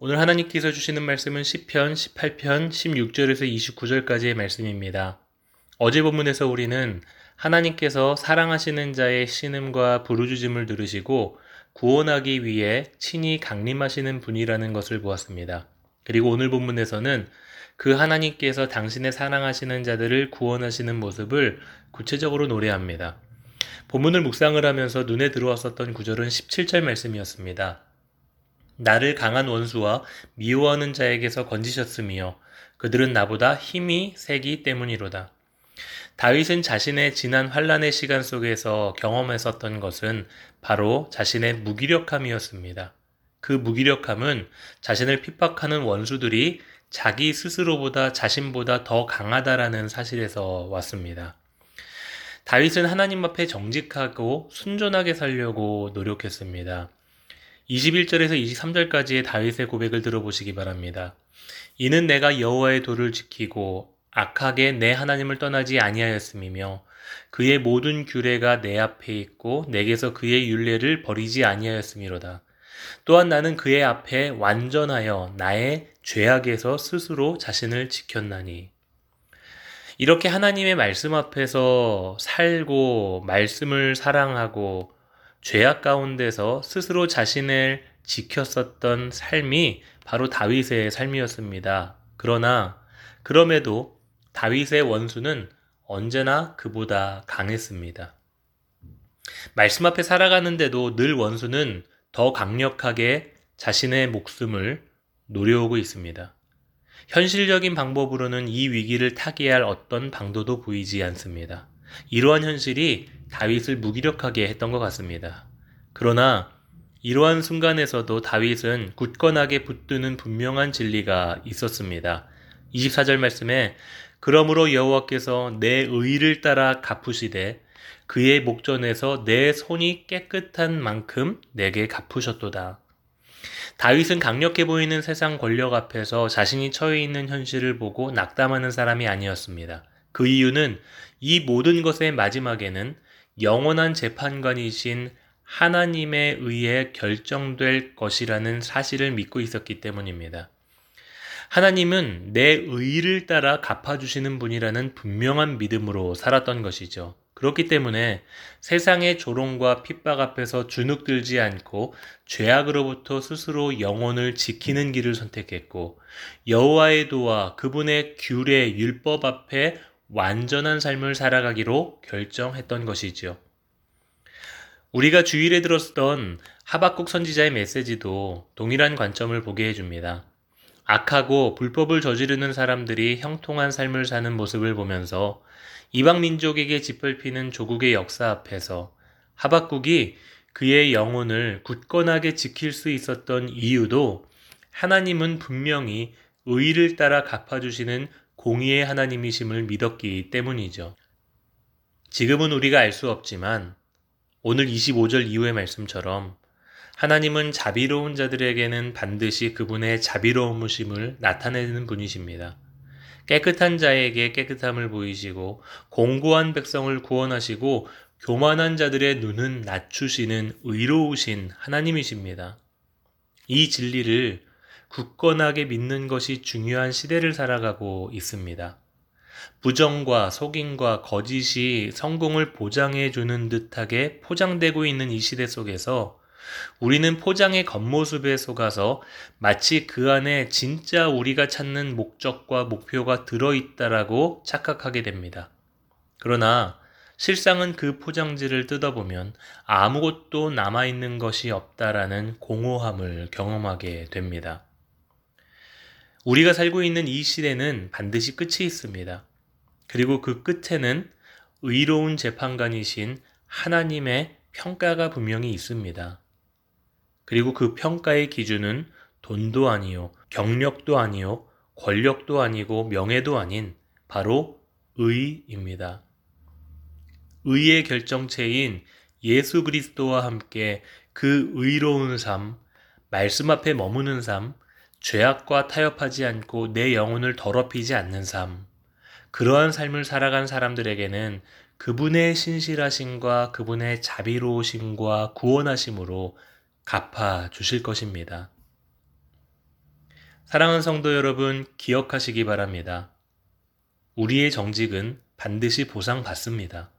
오늘 하나님께서 주시는 말씀은 10편 18편 16절에서 29절까지의 말씀입니다. 어제 본문에서 우리는 하나님께서 사랑하시는 자의 신음과 부르짖음을 들으시고 구원하기 위해 친히 강림하시는 분이라는 것을 보았습니다. 그리고 오늘 본문에서는 그 하나님께서 당신의 사랑하시는 자들을 구원하시는 모습을 구체적으로 노래합니다. 본문을 묵상을 하면서 눈에 들어왔었던 구절은 17절 말씀이었습니다. 나를 강한 원수와 미워하는 자에게서 건지셨으며 그들은 나보다 힘이 세기 때문이로다. 다윗은 자신의 지난 환란의 시간 속에서 경험했었던 것은 바로 자신의 무기력함이었습니다. 그 무기력함은 자신을 핍박하는 원수들이 자기 스스로보다 자신보다 더 강하다라는 사실에서 왔습니다. 다윗은 하나님 앞에 정직하고 순전하게 살려고 노력했습니다. 21절에서 23절까지의 다윗의 고백을 들어보시기 바랍니다. 이는 내가 여호와의 도를 지키고 악하게 내 하나님을 떠나지 아니하였음이며 그의 모든 규례가 내 앞에 있고 내게서 그의 윤례를 버리지 아니하였음이로다. 또한 나는 그의 앞에 완전하여 나의 죄악에서 스스로 자신을 지켰나니. 이렇게 하나님의 말씀 앞에서 살고 말씀을 사랑하고 죄악 가운데서 스스로 자신을 지켰었던 삶이 바로 다윗의 삶이었습니다. 그러나 그럼에도 다윗의 원수는 언제나 그보다 강했습니다. 말씀 앞에 살아가는데도 늘 원수는 더 강력하게 자신의 목숨을 노려오고 있습니다. 현실적인 방법으로는 이 위기를 타개할 어떤 방도도 보이지 않습니다. 이러한 현실이 다윗을 무기력하게 했던 것 같습니다. 그러나 이러한 순간에서도 다윗은 굳건하게 붙드는 분명한 진리가 있었습니다. 24절 말씀에 그러므로 여호와께서 내 의를 따라 갚으시되 그의 목전에서 내 손이 깨끗한 만큼 내게 갚으셨도다. 다윗은 강력해 보이는 세상 권력 앞에서 자신이 처해 있는 현실을 보고 낙담하는 사람이 아니었습니다. 그 이유는 이 모든 것의 마지막에는 영원한 재판관이신 하나님에 의해 결정될 것이라는 사실을 믿고 있었기 때문입니다. 하나님은 내 의를 따라 갚아주시는 분이라는 분명한 믿음으로 살았던 것이죠. 그렇기 때문에 세상의 조롱과 핍박 앞에서 주눅들지 않고 죄악으로부터 스스로 영혼을 지키는 길을 선택했고 여호와의 도와 그분의 규례 율법 앞에 완전한 삶을 살아가기로 결정했던 것이지요. 우리가 주일에 들었던 하박국 선지자의 메시지도 동일한 관점을 보게 해줍니다. 악하고 불법을 저지르는 사람들이 형통한 삶을 사는 모습을 보면서 이방 민족에게 짓밟히는 조국의 역사 앞에서 하박국이 그의 영혼을 굳건하게 지킬 수 있었던 이유도 하나님은 분명히 의를 따라 갚아주시는 공의의 하나님이심을 믿었기 때문이죠. 지금은 우리가 알 수 없지만 오늘 25절 이후의 말씀처럼 하나님은 자비로운 자들에게는 반드시 그분의 자비로움심을 나타내는 분이십니다. 깨끗한 자에게 깨끗함을 보이시고 공고한 백성을 구원하시고 교만한 자들의 눈은 낮추시는 의로우신 하나님이십니다. 이 진리를 굳건하게 믿는 것이 중요한 시대를 살아가고 있습니다. 부정과 속임과 거짓이 성공을 보장해 주는 듯하게 포장되고 있는 이 시대 속에서 우리는 포장의 겉모습에 속아서 마치 그 안에 진짜 우리가 찾는 목적과 목표가 들어있다라고 착각하게 됩니다. 그러나 실상은 그 포장지를 뜯어보면 아무것도 남아있는 것이 없다라는 공허함을 경험하게 됩니다. 우리가 살고 있는 이 시대는 반드시 끝이 있습니다. 그리고 그 끝에는 의로운 재판관이신 하나님의 평가가 분명히 있습니다. 그리고 그 평가의 기준은 돈도 아니요, 경력도 아니요, 권력도 아니고 명예도 아닌 바로 의입니다. 의의 결정체인 예수 그리스도와 함께 그 의로운 삶, 말씀 앞에 머무는 삶, 죄악과 타협하지 않고 내 영혼을 더럽히지 않는 삶, 그러한 삶을 살아간 사람들에게는 그분의 신실하심과 그분의 자비로우심과 구원하심으로 갚아 주실 것입니다. 사랑하는 성도 여러분, 기억하시기 바랍니다. 우리의 정직은 반드시 보상받습니다.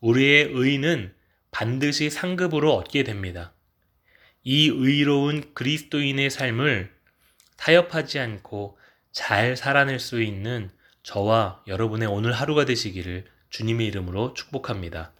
우리의 의는 반드시 상급으로 얻게 됩니다. 이 의로운 그리스도인의 삶을 타협하지 않고 잘 살아낼 수 있는 저와 여러분의 오늘 하루가 되시기를 주님의 이름으로 축복합니다.